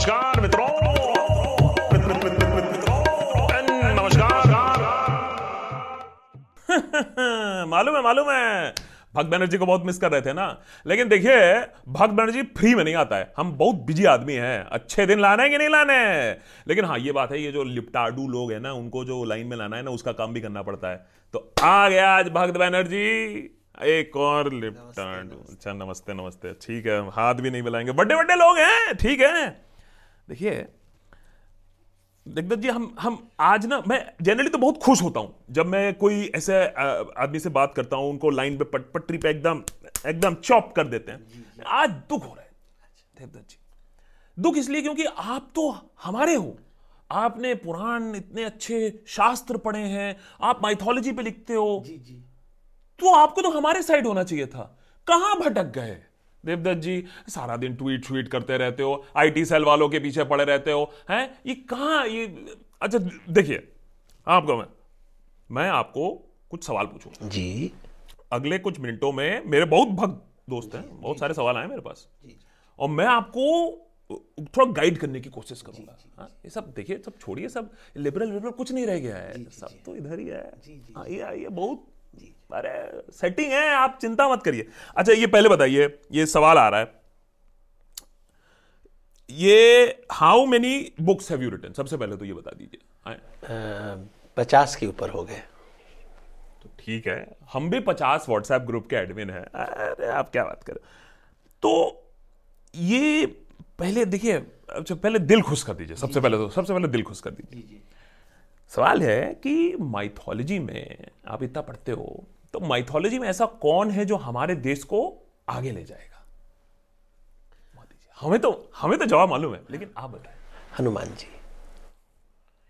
नमस्कार मित्रों। नमस्कार। मालूम है मालूम है। भक्त बनर्जी को बहुत मिस कर रहे थे ना। लेकिन देखिए भक्त बनर्जी फ्री में नहीं आता है। हम बहुत बिज़ी आदमी हैं। अच्छे दिन लाने हैं कि नहीं लाने हैं? लेकिन हाँ ये बात है ये जो लिप्टाडू लोग हैं ना उनको जो लाइन में लाना है ना उसका काम भी करना पड़ता है। तो आ गया आज भक्त बनर्जी। एक और लिप्टाडू। अच्छा नमस्ते नमस्ते। ठीक है हाथ भी नहीं मिलाएँगे। बड़े बड़े लोग हैं। ठीक है। देखिए जी हम हम आज ना मैं जनरली तो बहुत खुश होता हूँ जब मैं कोई ऐसे आदमी से बात करता हूँ उनको लाइन पे पट, पटरी पे एकदम एकदम चॉप कर देते हैं। आज दुख हो रहा है। देवदत्त जी दुख इसलिए क्योंकि आप तो हमारे हो। आपने पुराण इतने अच्छे शास्त्र पढ़े हैं आप माइथोलॉजी पे लिखते हो। जी जी। तो आपको तो हमारे साइड होना चाहिए था। कहाँ भटक गए? देवदत्त जी सारा दिन ट्वीट ट्वीट करते रहते हो आईटी सेल वालों के पीछे पड़े रहते हो हैं? ये कहाँ ये अच्छा देखिए आपको मैं मैं आपको कुछ सवाल पूछूँगा जी। अगले कुछ मिनटों में मेरे बहुत भक्त दोस्त हैं बहुत सारे सवाल आए मेरे पास। और मैं आपको थोड़ा गाइड करने की कोशिश करूँगा। हाँ, ये सब देखिए सब छोड़िए सब लिबरल लिबरल कुछ नहीं रह गया है सब तो इधर ही है। आइए आइए बहुत अरे सेटिंग है आप चिंता मत करिए। अच्छा ये पहले बताइए ये सवाल आ रहा है। ये how many books have you written सबसे पहले तो ये बता दीजिए। पचास के ऊपर हो गए। तो ठीक है हम भी पचास व्हाट्सएप ग्रुप के एडमिन हैं। अरे आप क्या बात करें तो ये पहले देखिए अच्छा पहले दिल खुश कर दीजिए सबसे पहले तो सबसे पहले दिल खुश कर दीजिए। सवाल है कि माइथोलॉजी में आप इतना पढ़ते हो तो माइथोलॉजी में ऐसा कौन है जो हमारे देश को आगे ले जाएगा? मोदी जी, हमें तो हमें तो जवाब मालूम है लेकिन आप बताएँ। हनुमान जी।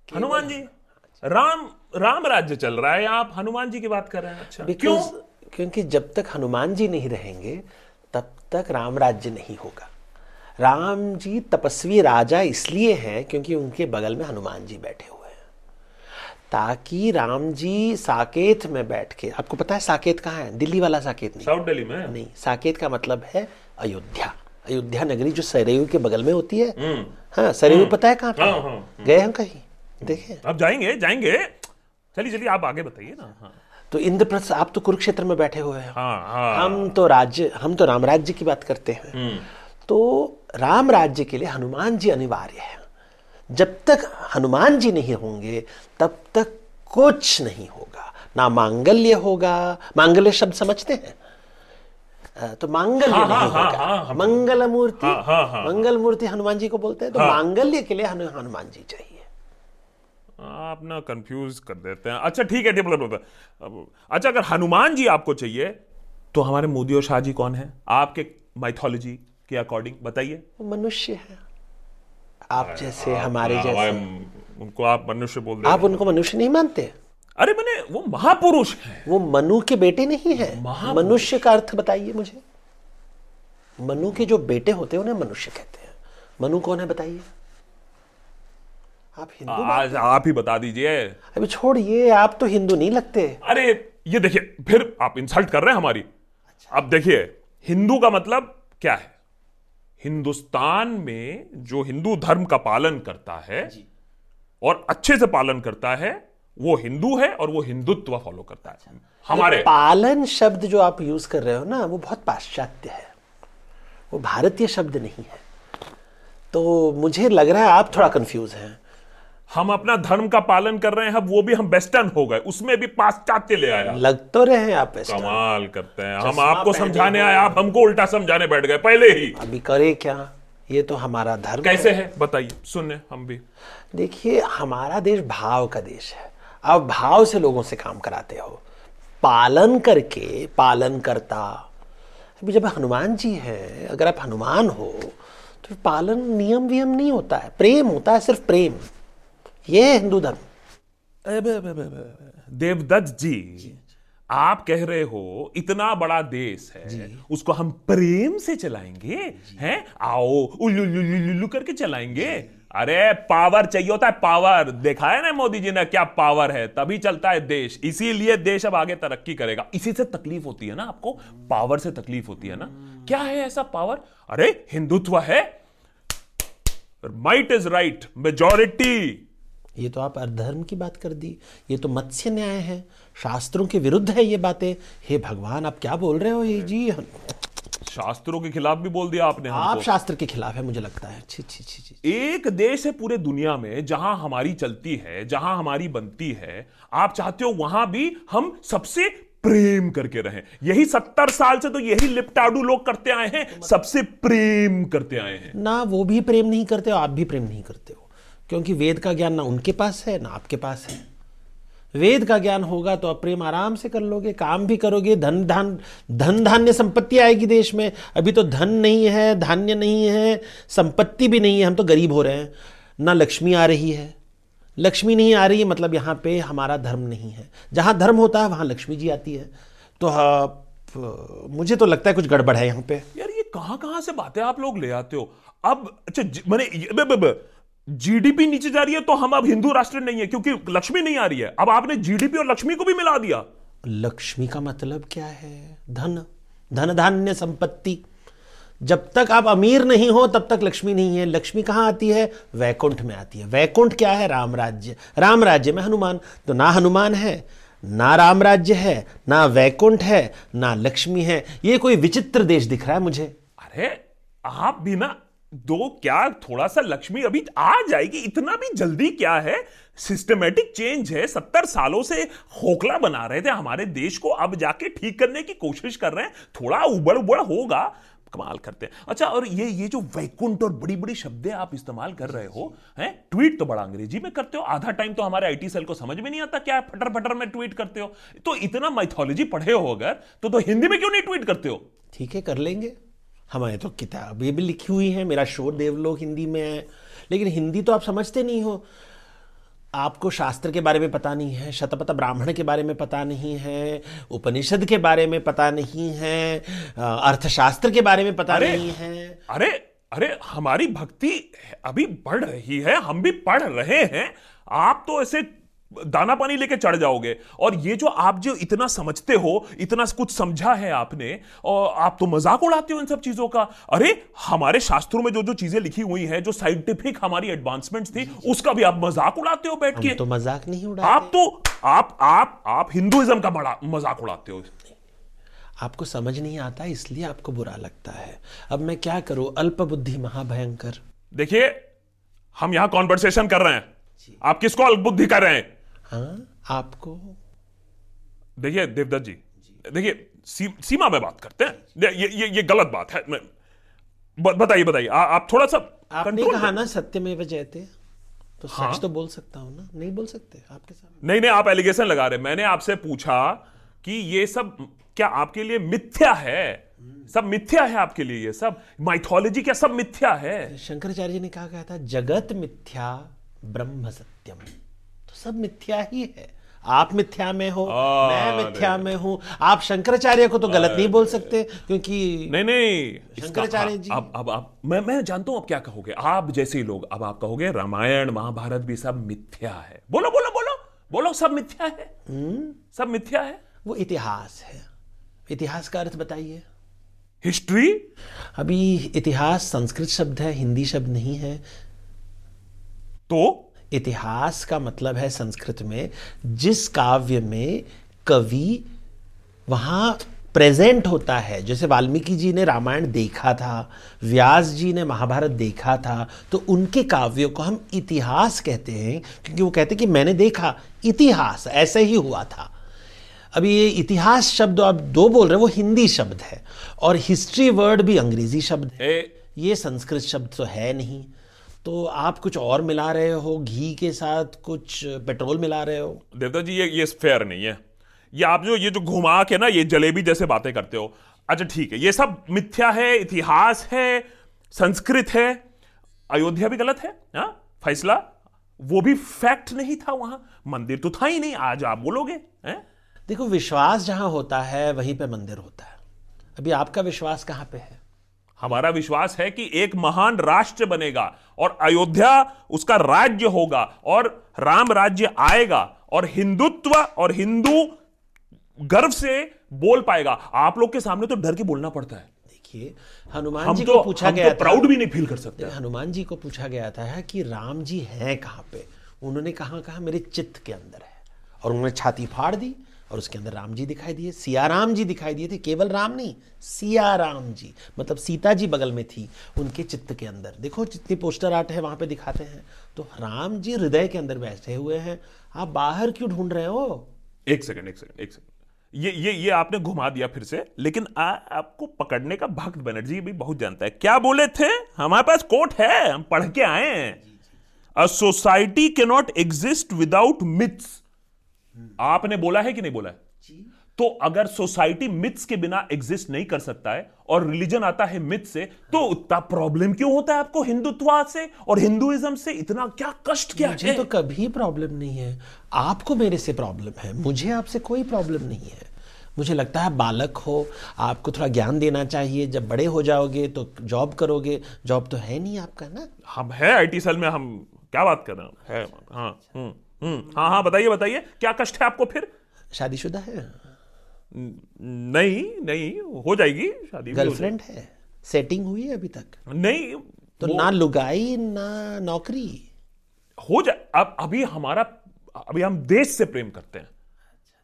हनुमान जी राम राम राज्य चल रहा है आप हनुमान जी की बात कर रहे हैं। अच्छा क्यों? क्योंकि जब तक हनुमान जी नहीं रहेंगे तब तक राम राज्य नहीं होगा। राम जी तपस्वी राजा इसलिए हैं क्योंकि उनके बगल में हनुमान जी बैठे हुए हैं। ताकि राम जी साकेत में बैठ के आपको पता है साकेत कहाँ है? दिल्ली वाला साकेत नहीं। साउथ दिल्ली में नहीं साकेत का मतलब है अयोध्या। अयोध्या नगरी जो सरयू के बगल में होती है। हाँ सरयू पता है कहाँ पे? हाँ, है? गए हम कहीं? देखे? अब जाएँगे जाएँगे। चलिए चलिए आप आगे बताइए ना। हाँ। तो इंद्रप्रस्थ आप तो कुरुक्षेत्र में बैठे हुए हैं। हाँ हाँ। हम तो राज्य हम तो राम राज्य की बात करते हैं। तो राम राज्य के लिए हनुमान जी अनिवार्य है। जब तक हनुमान जी नहीं होंगे तब तक कुछ नहीं होगा। ना मांगल्य होगा। मांगल्य शब्द समझते हैं? तो मांगल्य हाँ, नहीं हाँ, हाँ, होगा। हाँ, मंगल मूर्ति हाँ, हाँ, हाँ। मंगल मूर्ति हनुमान जी को बोलते हैं तो मांगल्य के लिए हनु- हनुमान जी चाहिए। आप ना कंफ्यूज कर देते हैं। अच्छा ठीक है ठीक अच्छा अगर हनुमान जी आपको चाहिए तो हमारे मोदी और शाह जी कौन है? आपके माइथोलॉजी के अकॉर्डिंग बताइए। मनुष्य है। आप जैसे हमारे जैसे उनको आप मनुष्य बोल रहे आप उनको मनुष्य नहीं मानते? अरे मैंने वो महापुरुष हैं। वो मनु के बेटे नहीं है। मनुष्य का अर्थ बताइए मुझे। मनु के जो बेटे होते हैं उन्हें मनुष्य कहते हैं। मनु कौन है बताइए? आप हिंदू आज आप ही बता दीजिए। अभी छोड़िए आप तो हिंदू नहीं लगते। अरे ये देखिए फिर आप इंसल्ट कर रहे हैं हमारी। अब देखिए हिंदू का मतलब क्या है? हिंदुस्तान में जो हिंदू धर्म का पालन करता है और अच्छे से पालन करता है वो हिंदू है और वो हिंदुत्व फॉलो करता है। हमारे पालन शब्द जो आप यूज़ कर रहे हो ना वो बहुत पाश्चात्य है। वो भारतीय शब्द नहीं है। तो मुझे लग रहा है आप थोड़ा कंफ्यूज हैं। हम अपना धर्म का पालन कर रहे हैं वो भी हम वेस्टर्न हो गए। उसमें भी पाश्चात्य ले आया। लग तो रहे हैं आप कमाल करते हैं। हम आपको समझाने आए आप हमको उल्टा समझाने बैठ गए पहले ही। अभी करे क्या? ये तो हमारा धर्म है। कैसे है। बताइए सुनने हम भी। देखिए हमारा देश भाव का देश है। आप भाव से लोगों से काम कराते हो। पालन करके पालन करता अभी जब हनुमान जी हैं अगर आप हनुमान हो तो पालन नियम वियम नहीं होता है। प्रेम होता है सिर्फ़ प्रेम। ये है हिंदू धर्म। देवदत्त जी जी आप कह रहे हो इतना बड़ा देश है उसको हम प्रेम से चलाएँगे हैं? आओ उल्लू करके चलाएँगे। अरे पावर चाहिए होता है पावर। देखा है ना मोदी जी ने क्या पावर है तभी चलता है देश। इसीलिए देश अब आगे तरक्की करेगा। इसी से तकलीफ़ होती है ना आपको? पावर से तकलीफ़ होती है ना? क्या है ऐसा पावर? अरे हिंदुत्व है। माइट इज़ राइट मेजोरिटी ये तो आप अधर्म की बात कर दी ये तो मत्स्य न्याय है शास्त्रों के विरुद्ध है ये बातें। हे भगवान आप क्या बोल रहे हो? ये जी शास्त्रों के खिलाफ भी बोल दिया आपने आप शास्त्र के खिलाफ है मुझे लगता है। छी छी छी छी। एक देश है पूरे दुनिया में जहाँ हमारी चलती है जहाँ हमारी बनती है आप चाहते हो वहाँ भी हम सबसे प्रेम करके रहें। यही सत्तर साल से तो यही लिपटाडू लोग करते आए हैं सबसे प्रेम करते आए हैं। ना वो भी प्रेम नहीं करते हो आप भी प्रेम नहीं करते हो। क्योंकि वेद का ज्ञान ना उनके पास है ना आपके पास है। वेद का ज्ञान होगा तो आप प्रेम आराम से कर लोगे काम भी करोगे धन धान धन धान्य संपत्ति आएगी देश में। अभी तो धन नहीं है धान्य नहीं है संपत्ति भी नहीं है हम तो गरीब हो रहे हैं। ना लक्ष्मी आ रही है। लक्ष्मी नहीं आ रही है मतलब यहाँ पे हमारा धर्म नहीं है। जहाँ धर्म होता है वहाँ लक्ष्मी जी आती है। तो हाँ, मुझे तो लगता है कुछ गड़बड़ है यहाँ पे। यार ये कहाँ कहाँ से बातें आप लोग ले आते हो? अब अच्छा मैंने जीडीपी नीचे जा रही है तो हम अब हिंदू राष्ट्र नहीं है क्योंकि लक्ष्मी नहीं आ रही है। अब आपने जीडीपी और लक्ष्मी को भी मिला दिया। लक्ष्मी का मतलब क्या है? धन। धन धान्य संपत्ति। जब तक आप अमीर नहीं हो तब तक लक्ष्मी नहीं है। लक्ष्मी कहाँ आती है? वैकुंठ में आती है। वैकुंठ क्या है? राम राज्य। राम राज्य में हनुमान। तो ना हनुमान है ना राम राज्य है ना वैकुंठ है ना लक्ष्मी है। ये कोई विचित्र देश दिख रहा है मुझे। अरे आप भी ना दो क्या थोड़ा सा लक्ष्मी अभी आ जाएगी? इतना भी जल्दी क्या है? सिस्टमेटिक चेंज है। सत्तर सालों से खोखला बना रहे थे हमारे देश को। अब जाके ठीक करने की कोशिश कर रहे हैं। थोड़ा उबड़ उबड़ होगा। कमाल करते हैं। अच्छा और ये ये जो वैकुंठ और बड़ी बड़ी शब्दें आप इस्तेमाल कर रहे हो हैं? ट्वीट तो बड़ा अंग्रेज़ी में करते हो। आधा टाइम तो हमारे आईटी सेल को समझ में नहीं आता क्या फटर फटर में ट्वीट करते हो। तो इतना माइथोलॉजी पढ़े हो अगर तो, तो हिंदी में क्यों नहीं ट्वीट करते हो? ठीक है कर लेंगे। हमारे तो किताबें भी लिखी हुई हैं मेरा शो देवलोक हिंदी में है। लेकिन हिंदी तो आप समझते नहीं हो। आपको शास्त्र के बारे में पता नहीं है शतपथ ब्राह्मण के बारे में पता नहीं है उपनिषद के बारे में पता नहीं है अर्थशास्त्र के बारे में पता अरे! नहीं है। अरे अरे हमारी भक्ति अभी बढ़ रही है हम भी पढ़ रहे हैं। आप तो ऐसे दाना पानी लेके चढ़ जाओगे। और ये जो आप जो इतना समझते हो इतना कुछ समझा है आपने और आप तो मज़ाक उड़ाते हो इन सब चीज़ों का। अरे हमारे शास्त्रों में जो जो चीज़ें लिखी हुई हैं जो साइंटिफिक हमारी एडवांसमेंट्स थी उसका भी आप मज़ाक उड़ाते हो बैठ के। तो मज़ाक नहीं उड़ाते। आप तो आप आप आप हिंदुइज्म का बड़ा मज़ाक उड़ाते हो। आपको समझ नहीं आता इसलिए आपको बुरा लगता है। अब मैं क्या करूँ? अल्प बुद्धि महाभयंकर। देखिए हम यहाँ कॉन्वर्सेशन कर रहे हैं। आप किसको अल्पबुद्धि कर रहे हैं? हाँ? आपको? देखिए देवदत्त जी देखिए सी, सीमा में बात करते हैं। ये ये ये, गलत बात है। बताइए बताइए। आप थोड़ा सा आपने कहा ना सत्य में जयते तो हाँ। सच तो बोल सकता हूँ ना? नहीं बोल सकते आपके सामने? नहीं नहीं आप एलिगेशन लगा रहे मैंने आपसे पूछा कि ये सब क्या आपके लिए मिथ्या है? सब मिथ्या है आपके लिए ये सब? माइथोलॉजी क्या सब मिथ्या है? शंकराचार्य जी ने कहा गया था जगत मिथ्या ब्रह्म सत्यम। सब मिथ्या ही है। आप मिथ्या में हो मैं मिथ्या में हूँ। आप शंकराचार्य को तो गलत नहीं बोल सकते क्योंकि नहीं नहीं शंकराचार्य जी। अब अब आप मैं मैं जानता हूँ आप क्या कहोगे। आप जैसे लोग अब आप कहोगे रामायण महाभारत भी सब मिथ्या है। बोलो बोलो बोलो बोलो सब मिथ्या है? सब मिथ्या है? वो इतिहास है। इतिहास का अर्थ बताइए। हिस्ट्री? अभी इतिहास संस्कृत शब्द है हिंदी शब्द नहीं है। तो? इतिहास का मतलब है संस्कृत में जिस काव्य में कवि वहाँ प्रेजेंट होता है जैसे वाल्मीकि जी ने रामायण देखा था व्यास जी ने महाभारत देखा था तो उनके काव्यों को हम इतिहास कहते हैं क्योंकि वो कहते हैं कि मैंने देखा इतिहास ऐसे ही हुआ था। अभी ये इतिहास शब्द आप दो बोल रहे हैं वो हिंदी शब्द है और हिस्ट्री वर्ड भी अंग्रेज़ी शब्द है। ये संस्कृत शब्द तो है नहीं। तो आप कुछ और मिला रहे हो? घी के साथ कुछ पेट्रोल मिला रहे हो? देवता जी ये ये फेयर नहीं है। ये आप जो ये जो घुमा के ना ये जलेबी जैसे बातें करते हो। अच्छा ठीक है ये सब मिथ्या है इतिहास है संस्कृत है अयोध्या भी गलत है हाँ? फैसला? वो भी फैक्ट नहीं था वहाँ। मंदिर तो था ही नहीं आज आप बोलोगे हैं? देखो विश्वास जहाँ होता है वहीं पे मंदिर होता है। अभी आपका विश्वास कहाँ पे है? हमारा विश्वास है कि एक महान राष्ट्र बनेगा और अयोध्या उसका राज्य होगा और राम राज्य आएगा और हिंदुत्व और हिंदू गर्व से बोल पाएगा। आप लोग के सामने तो डर के बोलना पड़ता है। देखिए हनुमान हम जी तो को पूछा गया तो प्राउड भी नहीं फील कर सकते। हनुमान जी को पूछा गया था कि राम जी हैं कहाँ पे? उन्होंने कहा कहा मेरे चित्त के अंदर है। और उन्होंने छाती फाड़ दी और उसके अंदर राम जी दिखाई दिए सिया राम जी दिखाई दिए थे केवल राम नहीं सिया राम जी मतलब सीता जी बगल में थी उनके चित्त के अंदर। देखो जितनी पोस्टर आर्ट है वहाँ पे दिखाते हैं। तो राम जी हृदय के अंदर बैठे हुए हैं। आप बाहर क्यों ढूंढ रहे हो? एक सेकंड एक सेकंड एक सेकंड ये ये ये आपने घुमा दिया फिर से लेकिन आ, आपको पकड़ने का भक्त बनर्जी भी बहुत जानता है। क्या बोले थे? हमारे पास कोट है हम पढ़ के आए हैं। A society can not exist without myths आपने बोला है कि नहीं बोला है? जी। तो अगर सोसाइटी मिथ्स के बिना एग्जिस्ट नहीं कर सकता है और रिलीजन आता है मिथ से तो इतना प्रॉब्लम क्यों होता है आपको हिंदुत्व से और हिंदुइज्म से? इतना क्या कष्ट क्या मुझे है? तो कभी प्रॉब्लम नहीं है। आपको मेरे से प्रॉब्लम है। मुझे आपसे कोई प्रॉब्लम नहीं है। मुझे लगता है बालक हो। आपको थोड़ा ज्ञान देना चाहिए। जब बड़े हो जाओगे तो जॉब करोगे। जॉब तो है नहीं आपका ना? हम है आईटी सेल में हम क्या बात कर रहे हैं? है हाँ हम्म हाँ हाँ बताइए बताइए क्या कष्ट है आपको फिर? शादीशुदा है? नहीं नहीं हो जाएगी शादी गर्लफ्रेंड है सेटिंग हुई है अभी तक? नहीं तो ना लुगाई ना नौकरी? हो जाए अब अभी हमारा अभी हम देश से प्रेम करते हैं।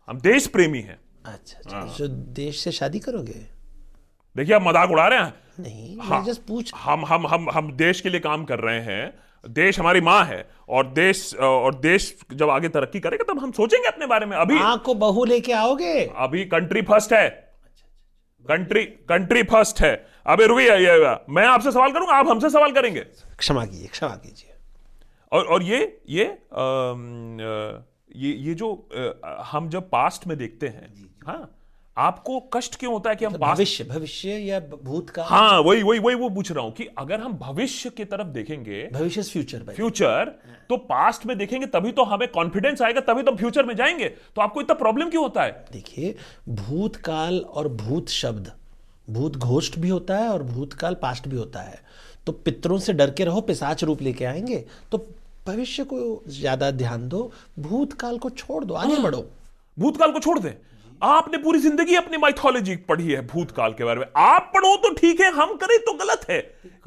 हम देश प्रेमी हैं। अच्छा अच्छा तो देश से शादी करोगे? देखिए आप मज़ाक उड़ा रहे हैं। नहीं हाँ। जस्ट पूछ हम हम हम हम देश के लिए काम कर रहे हैं देश हमारी माँ है और देश और देश जब आगे तरक्की करेगा तब हम सोचेंगे अपने बारे में। अभी माँ को बहू लेके आओगे? अभी कंट्री फ़र्स्ट है। कंट्री कंट्री फ़र्स्ट है। अभी रुकिए ये मैं आपसे सवाल करूँगा आप हमसे सवाल करेंगे। क्षमा कीजिए क्षमा कीजिए। और और ये ये अ, ये ये जो अ, हम जब पास्ट में देखते हैं हाँ आपको कष्ट क्यों होता है कि हम पास्ट भविष्य भविष्य या भूत का हाँ वही वही वही वो पूछ रहा हूँ कि अगर हम भविष्य की तरफ़ देखेंगे भविष्य फ्यूचर फ्यूचर तो पास्ट में देखेंगे तभी तो हमें कॉन्फिडेंस आएगा तभी तो फ्यूचर में जाएँगे। तो आपको इतना प्रॉब्लम क्यों होता है? देखिए भूतकाल और भूत शब्द भूत घोष्ट भी होता है और भूतकाल पास्ट भी होता है। तो पितरों से डर के रहो पिसाच रूप लेके आएँगे। तो भविष्य को ज़्यादा ध्यान दो भूतकाल को छोड़ दो आगे बढ़ो। भूतकाल को छोड़ दें। आपने पूरी ज़िंदगी अपनी माइथोलॉजी पढ़ी है भूतकाल के बारे में। आप पढ़ो तो ठीक है हम करें तो गलत है।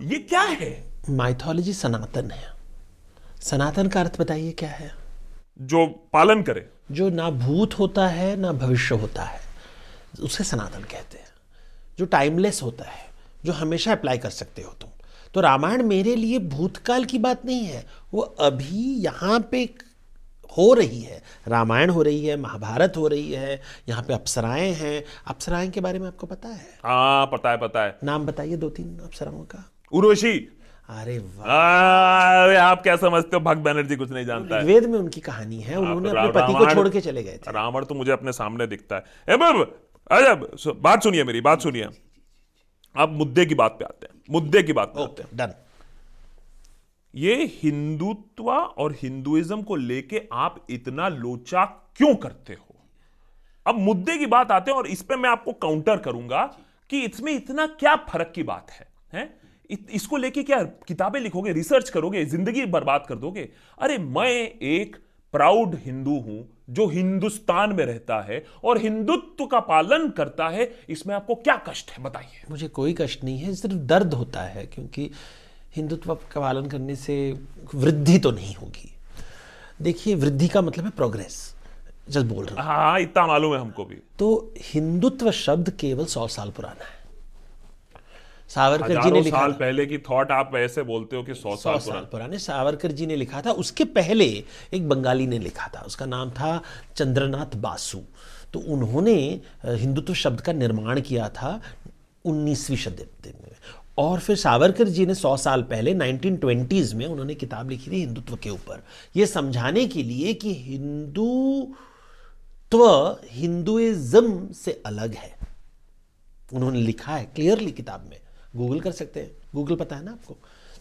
ये क्या है? माइथोलॉजी सनातन है। सनातन का अर्थ बताइए क्या है? जो पालन करे। जो ना भूत होता है ना भविष्य होता है उसे सनातन कहते हैं। जो टाइमलेस होता है जो हमेशा अप्लाई कर सकते हो तुम। तो रामायण मेरे लिए भूतकाल की बात नहीं है। वो अभी यहाँ पे हो रही है रामायण हो रही है महाभारत हो रही है यहाँ पे अप्सराएँ हैं। अप्सराएँ के बारे में आपको पता है? हाँ पता है पता है। नाम बताइए दो तीन अप्सराओं का। उर्वशी। अरे वाह। आप क्या समझते हो? भक्त बैनर्जी कुछ नहीं जानता है। वेद में उनकी कहानी है उन्होंने अपने पति को छोड़ के चले गए थे। रावण तो मुझे अपने सामने दिखता है। अजब बात सुनिए मेरी बात सुनिए। अब मुद्दे की बात पे आते हैं मुद्दे की बात पे आते हैं। डन। ये हिंदुत्व और हिंदुइज्म को लेके आप इतना लोचा क्यों करते हो? अब मुद्दे की बात आते हैं और इस पे मैं आपको काउंटर करूँगा कि इसमें इतना क्या फ़र्क की बात है, हैं? इसको लेके क्या किताबें लिखोगे रिसर्च करोगे, ज़िंदगी बर्बाद कर दोगे? अरे मैं एक प्राउड हिंदू हूँ जो हिंदुस्तान में रहता है और हिंदुत्व का पालन करता है। इसमें आपको क्या कष्ट है, बताइए। मुझे कोई कष्ट नहीं है, सिर्फ़ दर्द होता है, क्योंकि हिंदुत्व का पालन करने से वृद्धि तो नहीं होगी। देखिए वृद्धि का मतलब है प्रोग्रेस जस्ट बोल रहा हूँ। हाँ इतना मालूम है हमको भी। तो हिंदुत्व शब्द केवल सौ साल पुराना है। सावरकर जी ने लिखा साल था। पहले की थॉट आप ऐसे बोलते हो कि सौ साल साल पुराना। पुराने सावरकर जी ने लिखा था। उसके पहले एक बंगाली ने लिखा था। उसका नाम था चंद्रनाथ बासु। तो उन्होंने हिंदुत्व शब्द का निर्माण किया था 19वीं शताब्दी में। और फिर सावरकर जी ने 100 साल पहले 1920s में उन्होंने किताब लिखी थी हिंदुत्व के ऊपर। ये समझाने के लिए कि हिंदुत्व हिंदुइज्म से अलग है। उन्होंने लिखा है क्लियरली किताब में। गूगल कर सकते हैं। गूगल पता है ना आपको?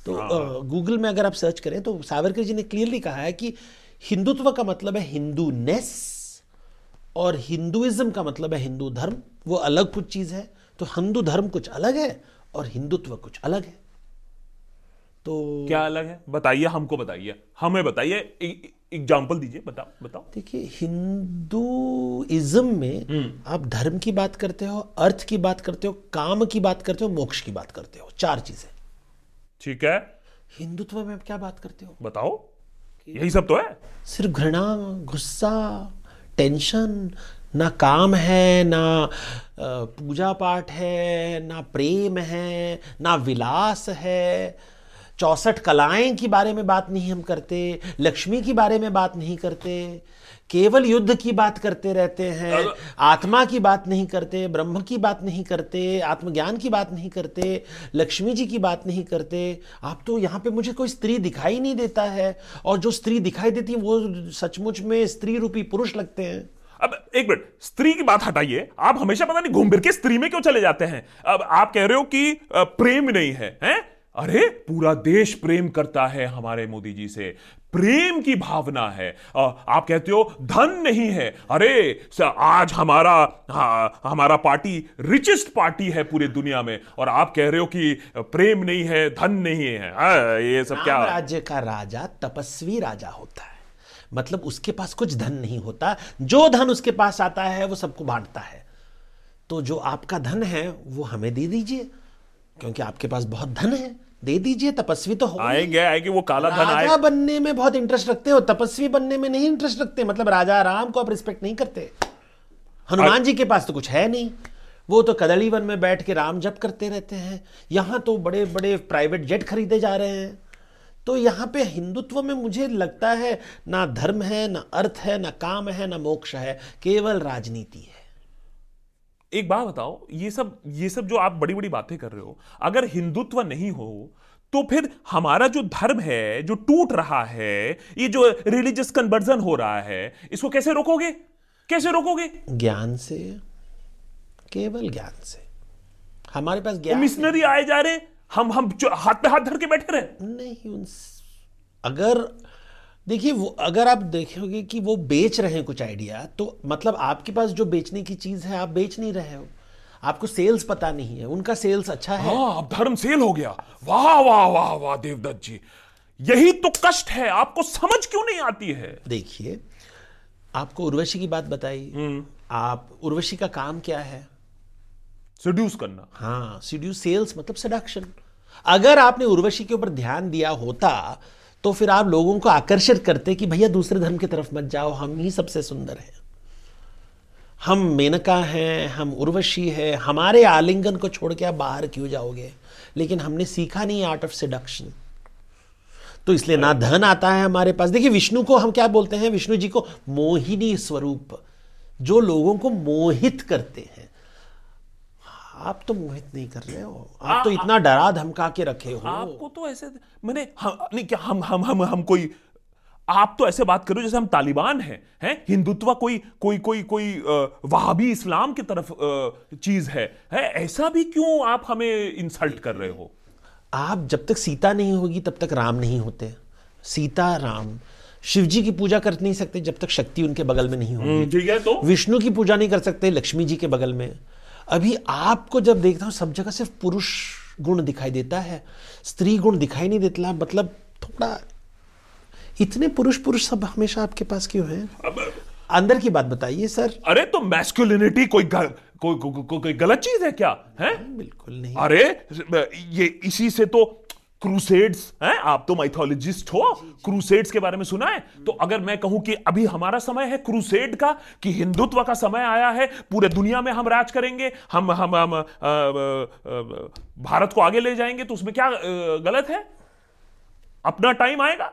तो गूगल में अगर आप सर्च करें तो सावरकर जी ने क्लियरली कहा है कि हिंदुत्व का मतलब है हिंदूनेस और हिंदुइज्म का मतलब है हिंदू धर्म। वो अलग कुछ चीज़ है। तो हिंदू धर्म कुछ अलग है और हिंदुत्व कुछ अलग है। तो क्या अलग है? बताइए हमको बताइए। हमें बताइए। एग्ज़ाम्पल दीजिए बताओ बताओ। देखिए हिंदुइज्म में हम्म। आप धर्म की बात करते हो अर्थ की बात करते हो काम की बात करते हो मोक्ष की बात करते हो। चार चीज़ें। ठीक है। हिंदुत्व में आप क्या बात करते हो? बताओ। यही सब तो है। सिर्फ़ घृणा गुस्सा टेंशन ना काम है ना पूजा पाठ है ना प्रेम है ना विलास है। चौसठ कलाएँ के बारे में बात नहीं हम करते लक्ष्मी के बारे में बात नहीं करते केवल युद्ध की बात करते रहते हैं आत्मा की बात नहीं करते ब्रह्म की बात नहीं करते आत्मज्ञान की बात नहीं करते लक्ष्मी जी की बात नहीं करते। आप तो यहाँ पे मुझे कोई स्त्री दिखाई नहीं देता है और जो स्त्री दिखाई देती है वो सचमुच में स्त्री रूपी पुरुष लगते हैं। अब एक मिनट स्त्री की बात हटाइए। आप हमेशा पता नहीं घूम फिर के स्त्री में क्यों चले जाते हैं? अब आप कह रहे हो कि प्रेम नहीं है हैं? अरे पूरा देश प्रेम करता है हमारे मोदी जी से। प्रेम की भावना है। आप कहते हो धन नहीं है। अरे आज हमारा हाँ, हमारा पार्टी रिचेस्ट पार्टी है पूरी दुनिया में। और आप कह रहे हो कि प्रेम नहीं है धन नहीं है। हाँ, ये सब क्या? राज्य का राजा तपस्वी राजा होता है। मतलब उसके पास कुछ धन नहीं होता। जो धन उसके पास आता है वो सबको बांटता है। तो जो आपका धन है वो हमें दे दीजिए क्योंकि आपके पास बहुत धन है। दे दीजिए तपस्वी तो हो आएँगे आएँगे वो काला धन आए। राजा बनने में बहुत इंटरेस्ट रखते हो तपस्वी बनने में नहीं इंटरेस्ट रखते। मतलब राजा राम को आप रिस्पेक्ट नहीं करते। हनुमान जी के पास तो कुछ है नहीं। वो तो कदली वन में बैठ के राम जप करते रहते हैं। यहाँ तो बड़े बड़े प्राइवेट जेट खरीदे जा रहे हैं। तो यहाँ पे हिंदुत्व में मुझे लगता है ना धर्म है ना अर्थ है ना काम है ना मोक्ष है केवल राजनीति है। एक बात बताओ ये सब ये सब जो आप बड़ी बड़ी बातें कर रहे हो अगर हिंदुत्व नहीं हो तो फिर हमारा जो धर्म है जो टूट रहा है ये जो रिलीजियस कन्वर्जन हो रहा है इसको कैसे रोकोगे? कैसे रोकोगे? ज्ञान से केवल ज्ञान से। हमारे पास ज्ञान मिशनरी आए जा रहे हम हम जो हाथ पे हाथ धर के बैठे रहे। नहीं उन अगर देखिए वो अगर आप देखोगे कि वो बेच रहे हैं कुछ आइडिया तो मतलब आपके पास जो बेचने की चीज़ है आप बेच नहीं रहे हो। आपको सेल्स पता नहीं है उनका सेल्स अच्छा है। हाँ धर्म सेल हो गया। वाह वाह वाह वाह देवदत्त जी। यही तो कष्ट है आपको समझ क्यों नहीं आती है? देखिए आपको उर्वशी की बात बताई। आप उर्वशी का काम क्या है? सेड्यूस करना। हाँ सीड्यूस सेल्स मतलब सडक्शन अगर आपने उर्वशी के ऊपर ध्यान दिया होता तो फिर आप लोगों को आकर्षित करते कि भैया दूसरे धर्म की तरफ़ मत जाओ हम ही सबसे सुंदर हैं। हम मेनका हैं हम उर्वशी है हमारे आलिंगन को छोड़ के आप बाहर क्यों जाओगे? लेकिन हमने सीखा नहीं आर्ट ऑफ़ सेडक्शन तो इसलिए ना धन आता है हमारे पास। देखिए विष्णु को हम क्या बोलते हैं? विष्णु जी को मोहिनी स्वरूप जो लोगों को मोहित करते हैं। आप तो मोहित नहीं कर रहे हो। आप तो इतना डरा धमका के रखे हो। आपको तो ऐसे मैंने हम नहीं क्या हम हम हम हम कोई आप तो ऐसे बात करो जैसे हम तालिबान हैं हैं? हिंदुत्व कोई कोई कोई कोई वहाबी इस्लाम की तरफ़ चीज़ है है? ऐसा भी क्यों आप हमें इंसल्ट कर रहे हो? आप जब तक सीता नहीं होगी तब तक राम नहीं होते। सीता राम शिव जी की पूजा कर नहीं सकते जब तक शक्ति उनके बगल में नहीं होगी। ठीक है तो? विष्णु की पूजा नहीं कर सकते लक्ष्मी जी के बगल में। अभी आपको जब देखता हूँ सब जगह सिर्फ़ पुरुष गुण दिखाई देता है स्त्री गुण दिखाई नहीं देता मतलब थोड़ा इतने पुरुष पुरुष सब हमेशा आपके पास क्यों हैं? अंदर की बात बताइए सर। अरे तो मैस्कुलिनिटी कोई ग- कोई को, को, कोई गलत चीज़ है क्या? है? बिल्कुल नहीं। अरे ये इसी से तो क्रूसेड्स हैं? आप तो माइथोलॉजिस्ट हो। क्रूसेड्स के बारे में सुना है? तो अगर मैं कहूँ कि अभी हमारा समय है क्रूसेड का कि हिंदुत्व का समय आया है पूरे दुनिया में हम राज करेंगे हम हम हम अ, अ, अ, भारत को आगे ले जाएँगे तो उसमें क्या गलत है? अपना टाइम आएगा।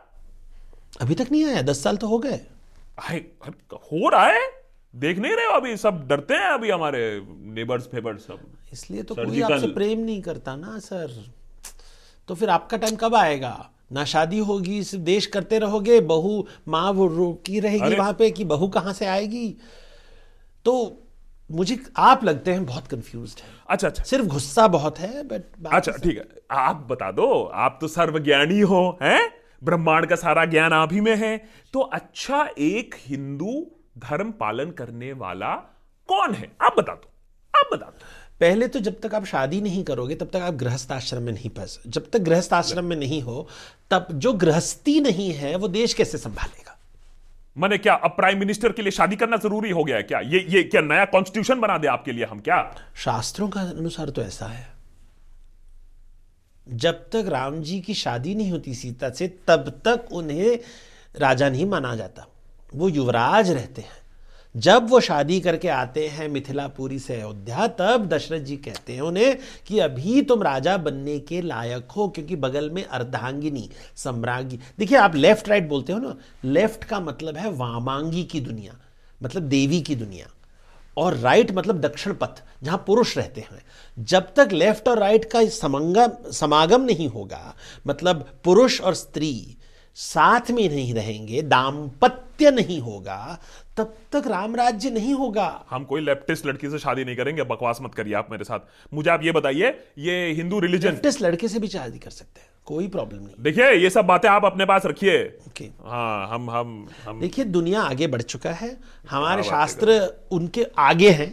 अभी तक नहीं आया दस साल तो हो गए। हो रहा है। देख नहीं रहे हो अभी सब डरते हैं अभी हमारे नेबर्स फेबर्स सब। इसलिए तो कोई आपसे प्रेम नहीं करता ना सर। तो फिर आपका टाइम कब आएगा? ना शादी होगी सिर्फ़ देश करते रहोगे बहू माँ वो रोकी रहेगी वहाँ पे कि बहू कहाँ से आएगी? तो मुझे आप लगते हैं बहुत कंफ्यूज है। अच्छा अच्छा। सिर्फ़ गुस्सा बहुत है बट अच्छा ठीक है। आप बता दो आप तो सर्वज्ञानी हो हैं? ब्रह्मांड का सारा ज्ञान आप ही में है। तो अच्छा एक हिंदू धर्म पालन करने वाला कौन है? आप बता दो आप बता दो। पहले तो जब तक आप शादी नहीं करोगे तब तक आप गृहस्थ आश्रम में नहीं फंस। जब तक गृहस्थ आश्रम में नहीं हो तब जो गृहस्थी नहीं है वो देश कैसे संभालेगा? मैंने क्या अब प्राइम मिनिस्टर के लिए शादी करना ज़रूरी हो गया है क्या? ये ये क्या नया कॉन्स्टिट्यूशन बना दे आपके लिए हम क्या? शास्त्रों का अनुसार तो ऐसा है। जब तक राम जी की शादी नहीं होती सीता से तब तक उन्हें राजा नहीं माना जाता। वो युवराज रहते हैं। जब वो शादी करके आते हैं मिथिलापुरी से अयोध्या, तब दशरथ जी कहते हैं उन्हें कि अभी तुम राजा बनने के लायक हो, क्योंकि बगल में अर्धांगिनी, सम्राज्ञी। देखिए, आप लेफ़्ट राइट बोलते हो ना लेफ़्ट का मतलब है वामांगी की दुनिया मतलब देवी की दुनिया। और राइट मतलब दक्षिण पथ, जहाँ पुरुष रहते हैं। जब तक लेफ़्ट और राइट का समंगम समागम नहीं होगा मतलब पुरुष और स्त्री साथ में नहीं रहेंगे, दाम्पत्य नहीं होगा तब तक राम राज्य नहीं होगा। हम कोई लेफ्टिस्ट लड़की से शादी नहीं करेंगे बकवास मत करिए आप मेरे साथ। मुझे आप ये बताइए ये हिंदू रिलीजन लेफ्टिस्ट लड़के से भी शादी कर सकते हैं कोई प्रॉब्लम नहीं। देखिए ये सब बातें आप अपने पास रखिए। ओके हाँ हम हम हम देखिए दुनिया आगे बढ़ चुका है हमारे शास्त्र उनके आगे हैं।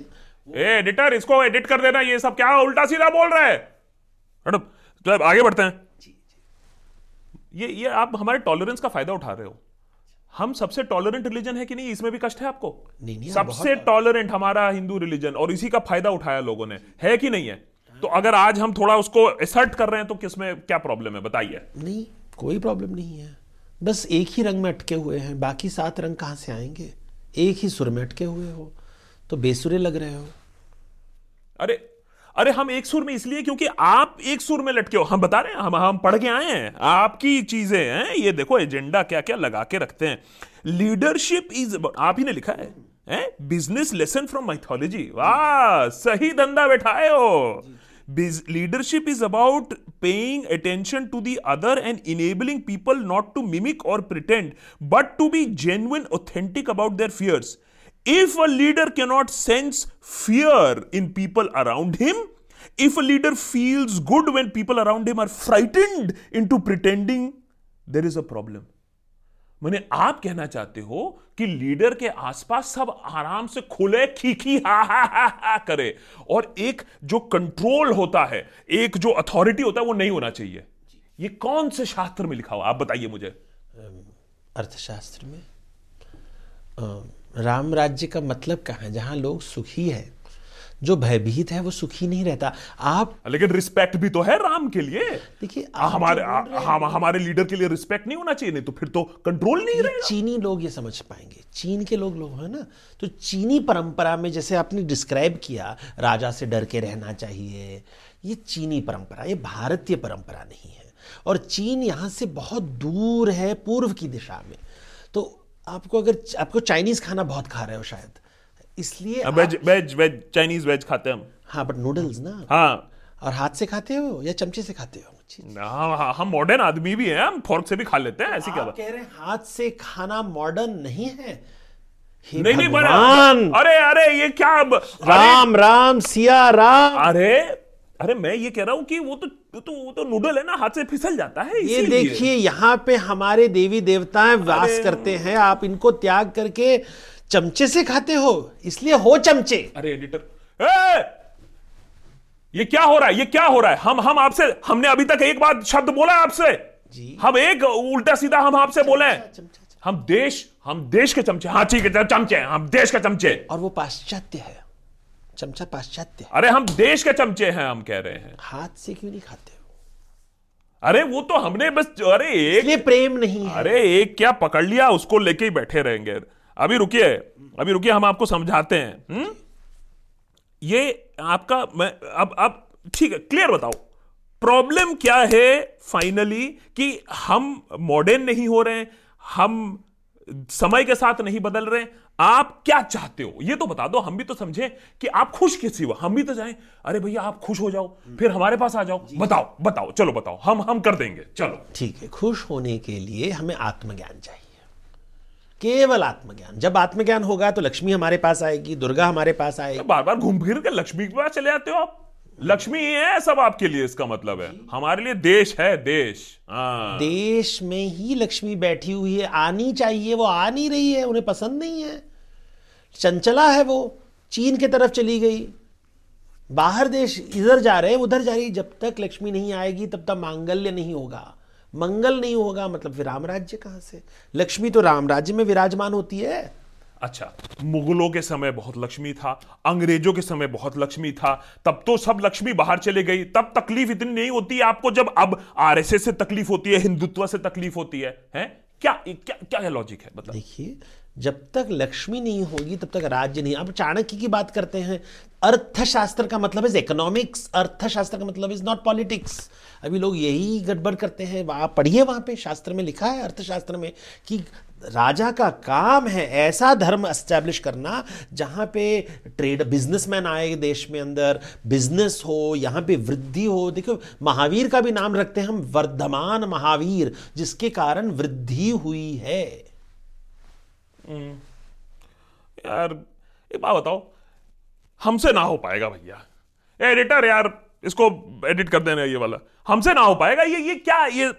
ए एडिटर इसको एडिट कर देना ये सब क्या उल्टा सीधा बोल रहा है? मैडम आगे बढ़ते हैं। ये ये आप हमारे टॉलरेंस का फ़ायदा उठा रहे हो। हम सबसे टॉलरेंट रिलीजन है कि नहीं? इसमें भी कष्ट है आपको? नहीं, नहीं, सबसे टॉलरेंट हमारा हिंदू रिलीजन और इसी का फ़ायदा उठाया लोगों ने। है कि नहीं है? तो अगर आज हम थोड़ा उसको एसर्ट कर रहे हैं तो किसमें क्या प्रॉब्लम है? बताइए। नहीं कोई प्रॉब्लम नहीं है। बस एक ही रंग में अटके हुए हैं। बाकी सात रंग कहाँ से आएँगे? एक ही सुर में अटके हुए हो। तो बेसुरे लग रहे हो। अरे अरे, हम एक सुर में इसलिए, क्योंकि आप एक सुर में लटके हो। हम बता रहे हैं, हम हम पढ़ के आए हैं। आपकी चीज़ें हैं, ये देखो, एजेंडा क्या क्या लगा के रखते हैं। लीडरशिप इज़ आप ही ने लिखा है बिज़नेस लेसन फ्रॉम माइथोलॉजी वाह, सही धंधा बैठाए हो। Leadership is about paying attention to the other and enabling people not to mimic or pretend but to be genuine authentic about their fears if a leader can not sense fear in people around him if a leader feels good when people around him are frightened into pretending there is a problem मैंने आप कहना चाहते हो कि leader के आसपास सब आराम से खुले खीखी हा हा हा हा करे। और एक जो कंट्रोल होता है एक जो अथॉरिटी होता है वो नहीं होना चाहिए। ये कौन से शास्त्र में लिखा हुआ आप बताइए मुझे। अर्थशास्त्र में? आ, राम राज्य का मतलब कहाँ है? जहाँ लोग सुखी है। जो भयभीत है वो सुखी नहीं रहता। आप लेकिन रिस्पेक्ट भी तो है राम के लिए। देखिए हमारे हम हमारे लीडर के लिए रिस्पेक्ट नहीं होना चाहिए नहीं तो फिर तो कंट्रोल नहीं रहेगा। चीनी लोग ये समझ पाएँगे। चीन के लोग लोग हैं ना। तो चीनी परंपरा में जैसे आपने डिस्क्राइब किया राजा से डर के रहना चाहिए ये चीनी परंपरा ये भारतीय परंपरा नहीं है। और चीन यहाँ से बहुत दूर है पूर्व की दिशा में। आपको अगर आपको चाइनीज़ खाना बहुत खा रहे हो शायद इसलिए veg veg veg Chinese veg खाते हैं हम। हाँ बट नूडल्स ना? हाँ। और हाथ से खाते हो या चमचे से खाते हो? हाँ, हाँ, हम मॉडर्न आदमी भी हैं हम फोर्क से भी खा लेते हैं ऐसी क्या बात। कह रहे हैं हाथ से खाना मॉडर्न नहीं है? नहीं नहीं बना अरे अरे ये क्या राम राम सिया राम। अरे अरे मैं ये कह रहा हूँ कि वो तो तो वो तो नूडल है ना हाथ से फिसल जाता है ये देखिए यहाँ पे हमारे देवी देवताएँ वास करते हैं आप इनको त्याग करके चमचे से खाते हो इसलिए हो चमचे। अरे एडिटर ए! ये क्या हो रहा है ये क्या हो रहा है? हम हम आपसे हमने अभी तक एक बात शब्द बोला आपसे। जी। हम एक उल्टा सीधा हम आपसे बोले अच्छा, हम देश हम देश के चमचे हाँ ठीक है चमचे हम देश के चमचे। और वो पाश्चात्य है। चमचा पाश्चात्य अरे हम देश के चमचे हैं हम कह रहे हैं। हाथ से क्यों नहीं खाते हो? अरे वो तो हमने बस अरे एक ये प्रेम नहीं है। अरे एक क्या पकड़ लिया उसको लेके ही बैठे रहेंगे। अभी रुकिए अभी रुकिए हम आपको समझाते हैं। हुँ? हम्म? ये आपका मैं अब अब ठीक है क्लियर बताओ। प्रॉब्लम क्या है फाइनली कि हम मॉडर्न नहीं हो रहे हम समय के साथ नहीं बदल रहे आप क्या चाहते हो? ये तो बता दो हम भी तो समझे कि आप खुश किसी हो। हम भी तो जाएँ अरे भैया आप खुश हो जाओ फिर हमारे पास आ जाओ। बताओ बताओ चलो बताओ हम हम कर देंगे चलो। ठीक है खुश होने के लिए हमें आत्मज्ञान चाहिए। केवल आत्मज्ञान। जब आत्मज्ञान होगा तो लक्ष्मी हमारे पास आएगी दुर्गा हमारे पास आएगी। बार बार घूम फिर के लक्ष्मी के पास चले जाते हो आप। लक्ष्मी ही है सब आपके लिए इसका मतलब है। हमारे लिए देश है देश। हाँ। देश में ही लक्ष्मी बैठी हुई है। आनी चाहिए वो आ नहीं रही है उन्हें पसंद नहीं है। चंचला है वो चीन के तरफ़ चली गई। बाहर देश इधर जा रहे हैं उधर जा रही जब तक लक्ष्मी नहीं आएगी तब तक मांगल्य नहीं होगा। मंगल नहीं होगा मतलब फिर राम राज्य कहाँ से? लक्ष्मी तो राम राज्य में विराजमान होती है। अच्छा मुगलों के समय बहुत लक्ष्मी था, अंग्रेज़ों के समय बहुत लक्ष्मी था, तब तो सब लक्ष्मी बाहर चले गई, तब तकलीफ़ इतनी नहीं होती है आपको जब, अब आरएसएस से तकलीफ़ होती है, हिंदुत्व से तकलीफ़ होती है, हैं? क्या क्या क्या लॉजिक है? मतलब देखिए जब तक लक्ष्मी नहीं होगी, तब तक राज्य नहीं। अब चाणक्य की बात करते हैं। अर्थशास्त्र का मतलब इज़ इकोनॉमिक्स अर्थशास्त्र का मतलब इज़ नॉट पॉलिटिक्स अभी लोग यही गड़बड़ करते हैं। आप पढ़िए वहाँ पे, शास्त्र में लिखा है अर्थशास्त्र में कि राजा का काम है ऐसा धर्म एस्टैब्लिश करना, जहाँ पे ट्रेड बिजनेसमैन आए देश में अंदर बिज़नेस हो, यहाँ पे वृद्धि हो। देखो, महावीर का भी नाम रखते हैं हम, वर्धमान महावीर, जिसके कारण वृद्धि हुई है। यार एक बात बताओ हमसे ना हो पाएगा भैया। एडिटर यार इसको एडिट कर देना ये वाला। हमसे ना हो पाएगा ये ये क्या ये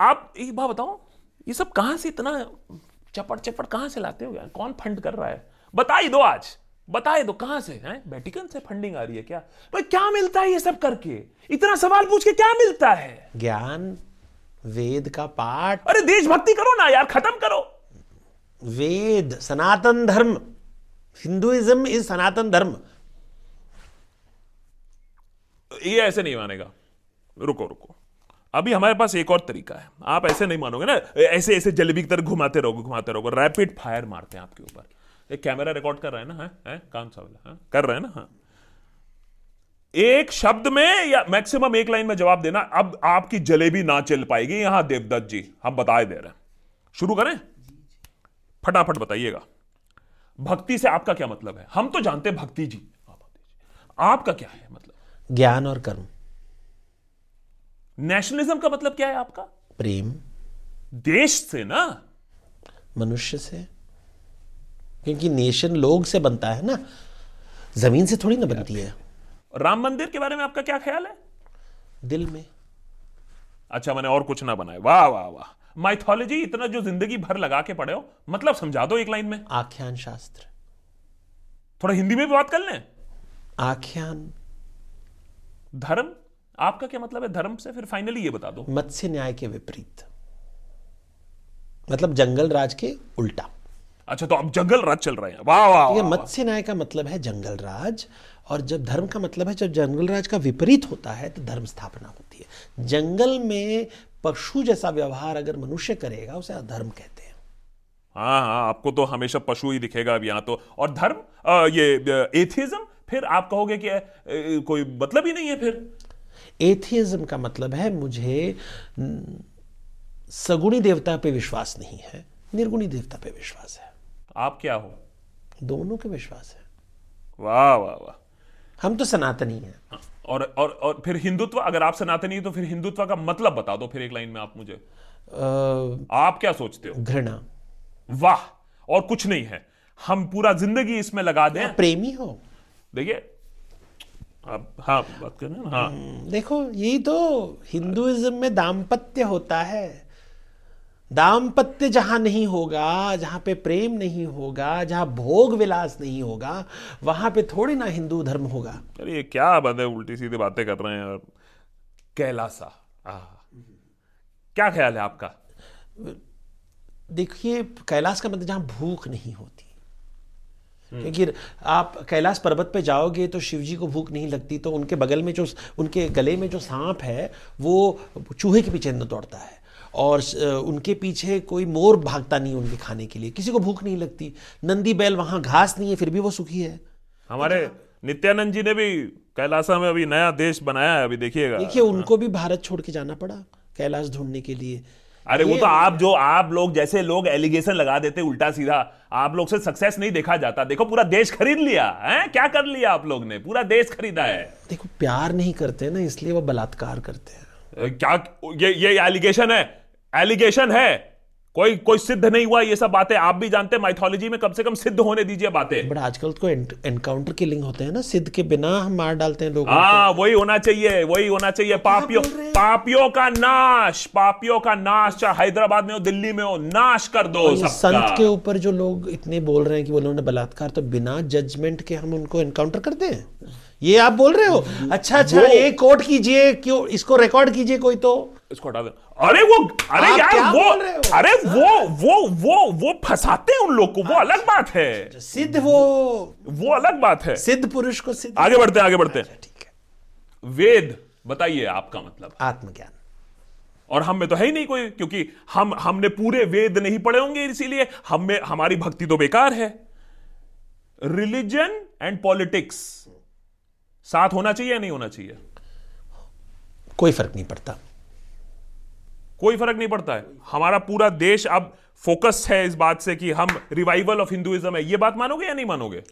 आप एक बात बताओ ये सब कहाँ से इतना चपट चपट कहाँ से लाते हो यार? कौन फंड कर रहा है? बताई दो आज बताए दो कहाँ से हैं? वेटिकन से फंडिंग आ रही है क्या? भाई क्या मिलता है ये सब करके? इतना सवाल पूछ के क्या मिलता है? ज्ञान वेद का पाठ। अरे देशभक्ति करो ना यार खत्म करो। वेद सनातन धर्म। हिंदुइज्म इज़ सनातन धर्म। ये ऐसे नहीं मानेगा। रुको रुको। अभी हमारे पास एक और तरीका है। आप ऐसे नहीं मानोगे ना ऐसे ऐसे जलेबी की तरह घुमाते रहोगे घुमाते रहोगे रैपिड फायर मारते हैं आपके ऊपर। एक कैमरा रिकॉर्ड कर रहा है ना है, है? काम सा वाला कर रहे हैं ना हाँ? एक शब्द में या मैक्सिमम एक लाइन में जवाब देना अब आपकी जलेबी ना चल पाएगी। यहाँ देवदत्त जी हम बताए दे रहे हैं। शुरू करें। फटाफट बताइएगा। भक्ति से आपका क्या मतलब है? हम तो जानते हैं भक्ति जी। आपका क्या है मतलब? ज्ञान और कर्म। नेशनलिज्म का मतलब क्या है आपका? प्रेम। देश से ना? मनुष्य से। क्योंकि नेशन लोग से बनता है ना। ज़मीन से थोड़ी ना बनती है। राम मंदिर के बारे में आपका क्या ख्याल है? दिल में। अच्छा मैंने और कुछ ना बनाया। वाह वाह वाह। माइथोलॉजी इतना जो ज़िंदगी भर लगा के पढ़े हो मतलब समझा दो एक लाइन में। आख्यान शास्त्र। थोड़ा हिंदी में भी बात कर लें। आख्यान। धर्म? आपका क्या मतलब है धर्म से? फिर फाइनली ये बता दो। मत्स्य न्याय के विपरीत। मतलब जंगल राज के उल्टा। अच्छा तो अब जंगल राज चल रहे हैं वाह वाह। मत्स्य न्याय का मतलब है जंगल राज और जब धर्म का मतलब है जब जंगल राज का विपरीत होता है तो धर्म स्थापना होती है। जंगल में पशु जैसा व्यवहार अगर मनुष्य करेगा उसे अधर्म कहते हैं। हाँ हाँ आपको तो हमेशा पशु ही दिखेगा अब यहाँ तो। और धर्म आ, ये एथिज्म फिर आप कहोगे कि आ, कोई मतलब ही नहीं है फिर। एथिज्म का मतलब है मुझे सगुणी देवता पे विश्वास नहीं है निर्गुणी देवता पे विश्वास है। आप क्या हो? दोनों के विश्वास है। वाह वाह वाह। हम तो सनातनी हैं। हाँ, और और और फिर हिंदुत्व अगर आप सनातनी तो फिर हिंदुत्व का मतलब बता दो फिर एक लाइन में आप मुझे। आ, आप क्या सोचते हो? घृणा। वाह और कुछ नहीं है। हम पूरा ज़िंदगी इसमें लगा दें। प्रेमी हो। देखिए आप हाँ बात करें हाँ। हम्म, देखो यही तो हिंदुइज्म में दाम्पत्य होता है। दाम्पत्य जहाँ नहीं होगा जहाँ पे प्रेम नहीं होगा जहाँ भोग विलास नहीं होगा वहाँ पे थोड़ी ना हिंदू धर्म होगा। अरे ये क्या बंदे उल्टी सीधी बातें कर रहे हैं यार। कैलासा। क्या ख्याल है आपका? देखिए कैलाश का मतलब जहाँ भूख नहीं होती। क्योंकि आप कैलाश पर्वत पे जाओगे तो शिव जी को भूख नहीं लगती तो उनके बगल में जो उनके गले में जो सांप है वो चूहे के पीछे न दौड़ता है। और उनके पीछे कोई मोर भागता नहीं उनके खाने के लिए। किसी को भूख नहीं लगती। नंदी बैल वहाँ घास नहीं है फिर भी वो सुखी है। हमारे नित्यानंद जी ने भी कैलासा में अभी नया देश बनाया है अभी देखिएगा। देखिए उनको भी भारत छोड़ के जाना पड़ा कैलाश ढूँढने के लिए। अरे वो तो आप जो आप लोग जैसे लोग एलिगेशन लगा देते उल्टा सीधा आप लोग से सक्सेस नहीं देखा जाता। देखो पूरा देश खरीद लिया है? क्या कर लिया आप लोग ने? पूरा देश खरीदा है। देखो प्यार नहीं करते ना इसलिए वो बलात्कार करते हैं। क्या ये ये एलिगेशन है। एलिगेशन है। कोई कोई सिद्ध नहीं हुआ ये सब बातें। आप भी जानते हैं माइथोलॉजी में कम से कम सिद्ध होने दीजिए बातें। बट आजकल तो एनकाउंटर किलिंग होते हैं ना सिद्ध के बिना हम मार डालते हैं लोग हाँ वही होना चाहिए वही होना चाहिए। पापियों पापियों का नाश पापियों का नाश। चाहे हैदराबाद में हो दिल्ली में हो नाश कर दो संत के ऊपर जो लोग इतने बोल रहे हैं कि उन्होंने बलात्कार तो बिना जजमेंट के हम उनको एनकाउंटर करते हैं ये आप बोल रहे हो? अच्छा अच्छा ये कोर्ट कीजिए क्यों इसको रिकॉर्ड कीजिए कोई तो। इसको हटा देना अरे वो अरे यार वो हो? अरे वो वो वो वो फंसाते हैं उन लोग को वो अलग बात है। सिद्ध वो। वो अलग बात है। सिद्ध पुरुष को सिद्ध आगे बढ़ते हैं आगे बढ़ते हैं। ठीक है। वेद बताइए आपका मतलब। आत्मज्ञान। और हम में तो है ही नहीं कोई क्योंकि हम हमने पूरे वेद नहीं पढ़े होंगे इसीलिए हम में हमारी भक्ति तो बेकार है। रिलीजन एंड पॉलिटिक्स साथ होना चाहिए या नहीं होना चाहिए? कोई फ़र्क नहीं पड़ता। कोई फ़र्क नहीं पड़ता है। हमारा पूरा देश अब फोकस है इस बात से कि हम रिवाइवल ऑफ़ हिंदुइज्म है। ये बात मानोगे या नहीं मानोगे?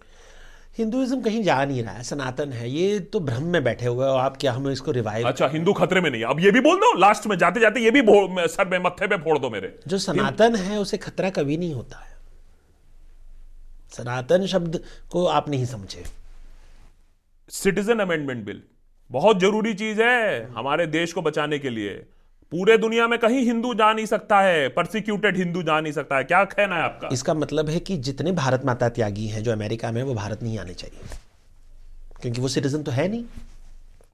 हिंदुइज्म कहीं जा नहीं रहा है सनातन है। ये तो भ्रम में बैठे हुए हो आप क्या हम इसको रिवाइव अच्छा हिंदू खतरे में नहीं है। अब ये भी बोल दो लास्ट में जाते जाते ये भी सर में मत्थे पे फोड़ दो मेरे। जो सनातन है उसे खतरा कभी नहीं होता है। सनातन शब्द को आप नहीं समझे। सिटीजन अमेंडमेंट बिल बहुत ज़रूरी चीज़ है हमारे देश को बचाने के लिए। पूरे दुनिया में कहीं हिंदू जा नहीं सकता है परसिक्यूटेड हिंदू जा नहीं सकता है। क्या कहना है आपका? इसका मतलब है कि जितने भारत माता त्यागी हैं जो अमेरिका में वो भारत नहीं आने चाहिए। क्योंकि वो सिटीजन तो है नहीं।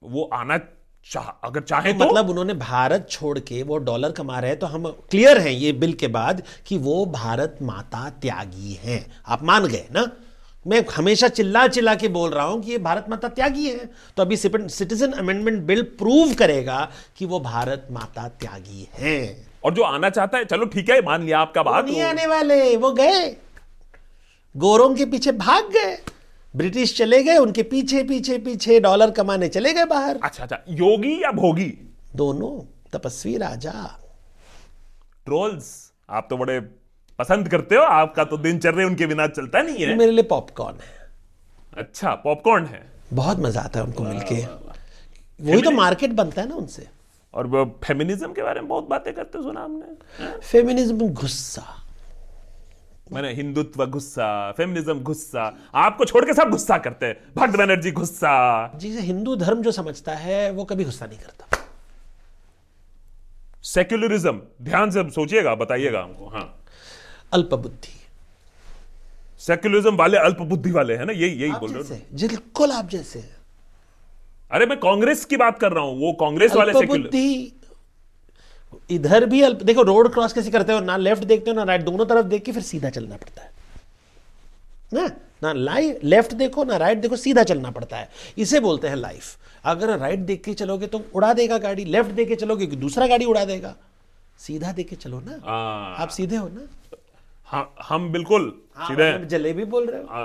वो आना चाह अगर चाहे तो मतलब उन्होंने भारत छोड़ के वो डॉलर कमा रहे हैं तो हम क्लियर हैं ये बिल के बाद कि वो भारत माता त्यागी हैं। आप मान गए ना? मैं हमेशा चिल्ला चिल्ला के बोल रहा हूँ कि ये भारत माता त्यागी है। तो अभी सिटीजन अमेंडमेंट बिल प्रूव करेगा कि वो भारत माता त्यागी है। और जो आना चाहता है चलो ठीक है मान लिया आपका बात। नहीं आने वाले वो गए। गोरों के पीछे भाग गए। ब्रिटिश चले गए उनके पीछे पीछे पीछे डॉलर कमाने चले गए बाहर। अच्छा अच्छा योगी या भोगी? दोनों तपस्वी राजा। ट्रोल्स आप तो बड़े पसंद करते हो? आपका तो दिनचर्या उनके बिना चलता नहीं है। मेरे लिए पॉपकॉर्न है। अच्छा पॉपकॉर्न है। बहुत मज़ा आता है उनको मिलके। वही तो मार्केट बनता है ना उनसे। और वो फेमिनिज्म के बारे में बहुत बातें करते सुना हमने फेमिनिज्म गुस्सा। मैंने हिंदुत्व गुस्सा फेमिनिज्म गुस्सा आपको छोड़ के सब गुस्सा करते हैं। भक्त बनर्जी गुस्सा। जिसे हिंदू धर्म जो समझता है वो कभी गुस्सा नहीं करता। सेक्युलरिज्म ध्यान से सोचिएगा बताइएगा हमको हाँ। अल्प बुद्धि सेक्युलरिज्म वाले अल्प बुद्धि वाले हैं ना? यही यही बोल रहे हो बिल्कुल आप जैसे। हैं। अरे मैं कांग्रेस की बात कर रहा हूँ वो कांग्रेस वाले अल्प सेक्युलर बुद्धि इधर भी अल्प देखो रोड क्रॉस कैसे करते हो? ना लेफ़्ट देखते हो ना राइट दोनों तरफ़ देख के फिर सीधा चलना पड़ता है। ना? ना लाई लेफ़्ट देखो ना राइट देखो सीधा चलना पड़ता है। इसे बोलते हैं लाइफ। अगर राइट देख के चलोगे तो उड़ा देगा गाड़ी लेफ़्ट देख के चलोगे दूसरा गाड़ी उड़ा देगा। सीधा देख के चलो ना। हाँ। आप सीधे हो ना? हम बिल्कुल हाँ, सीधे जलेबी बोल रहे हो? हाँ,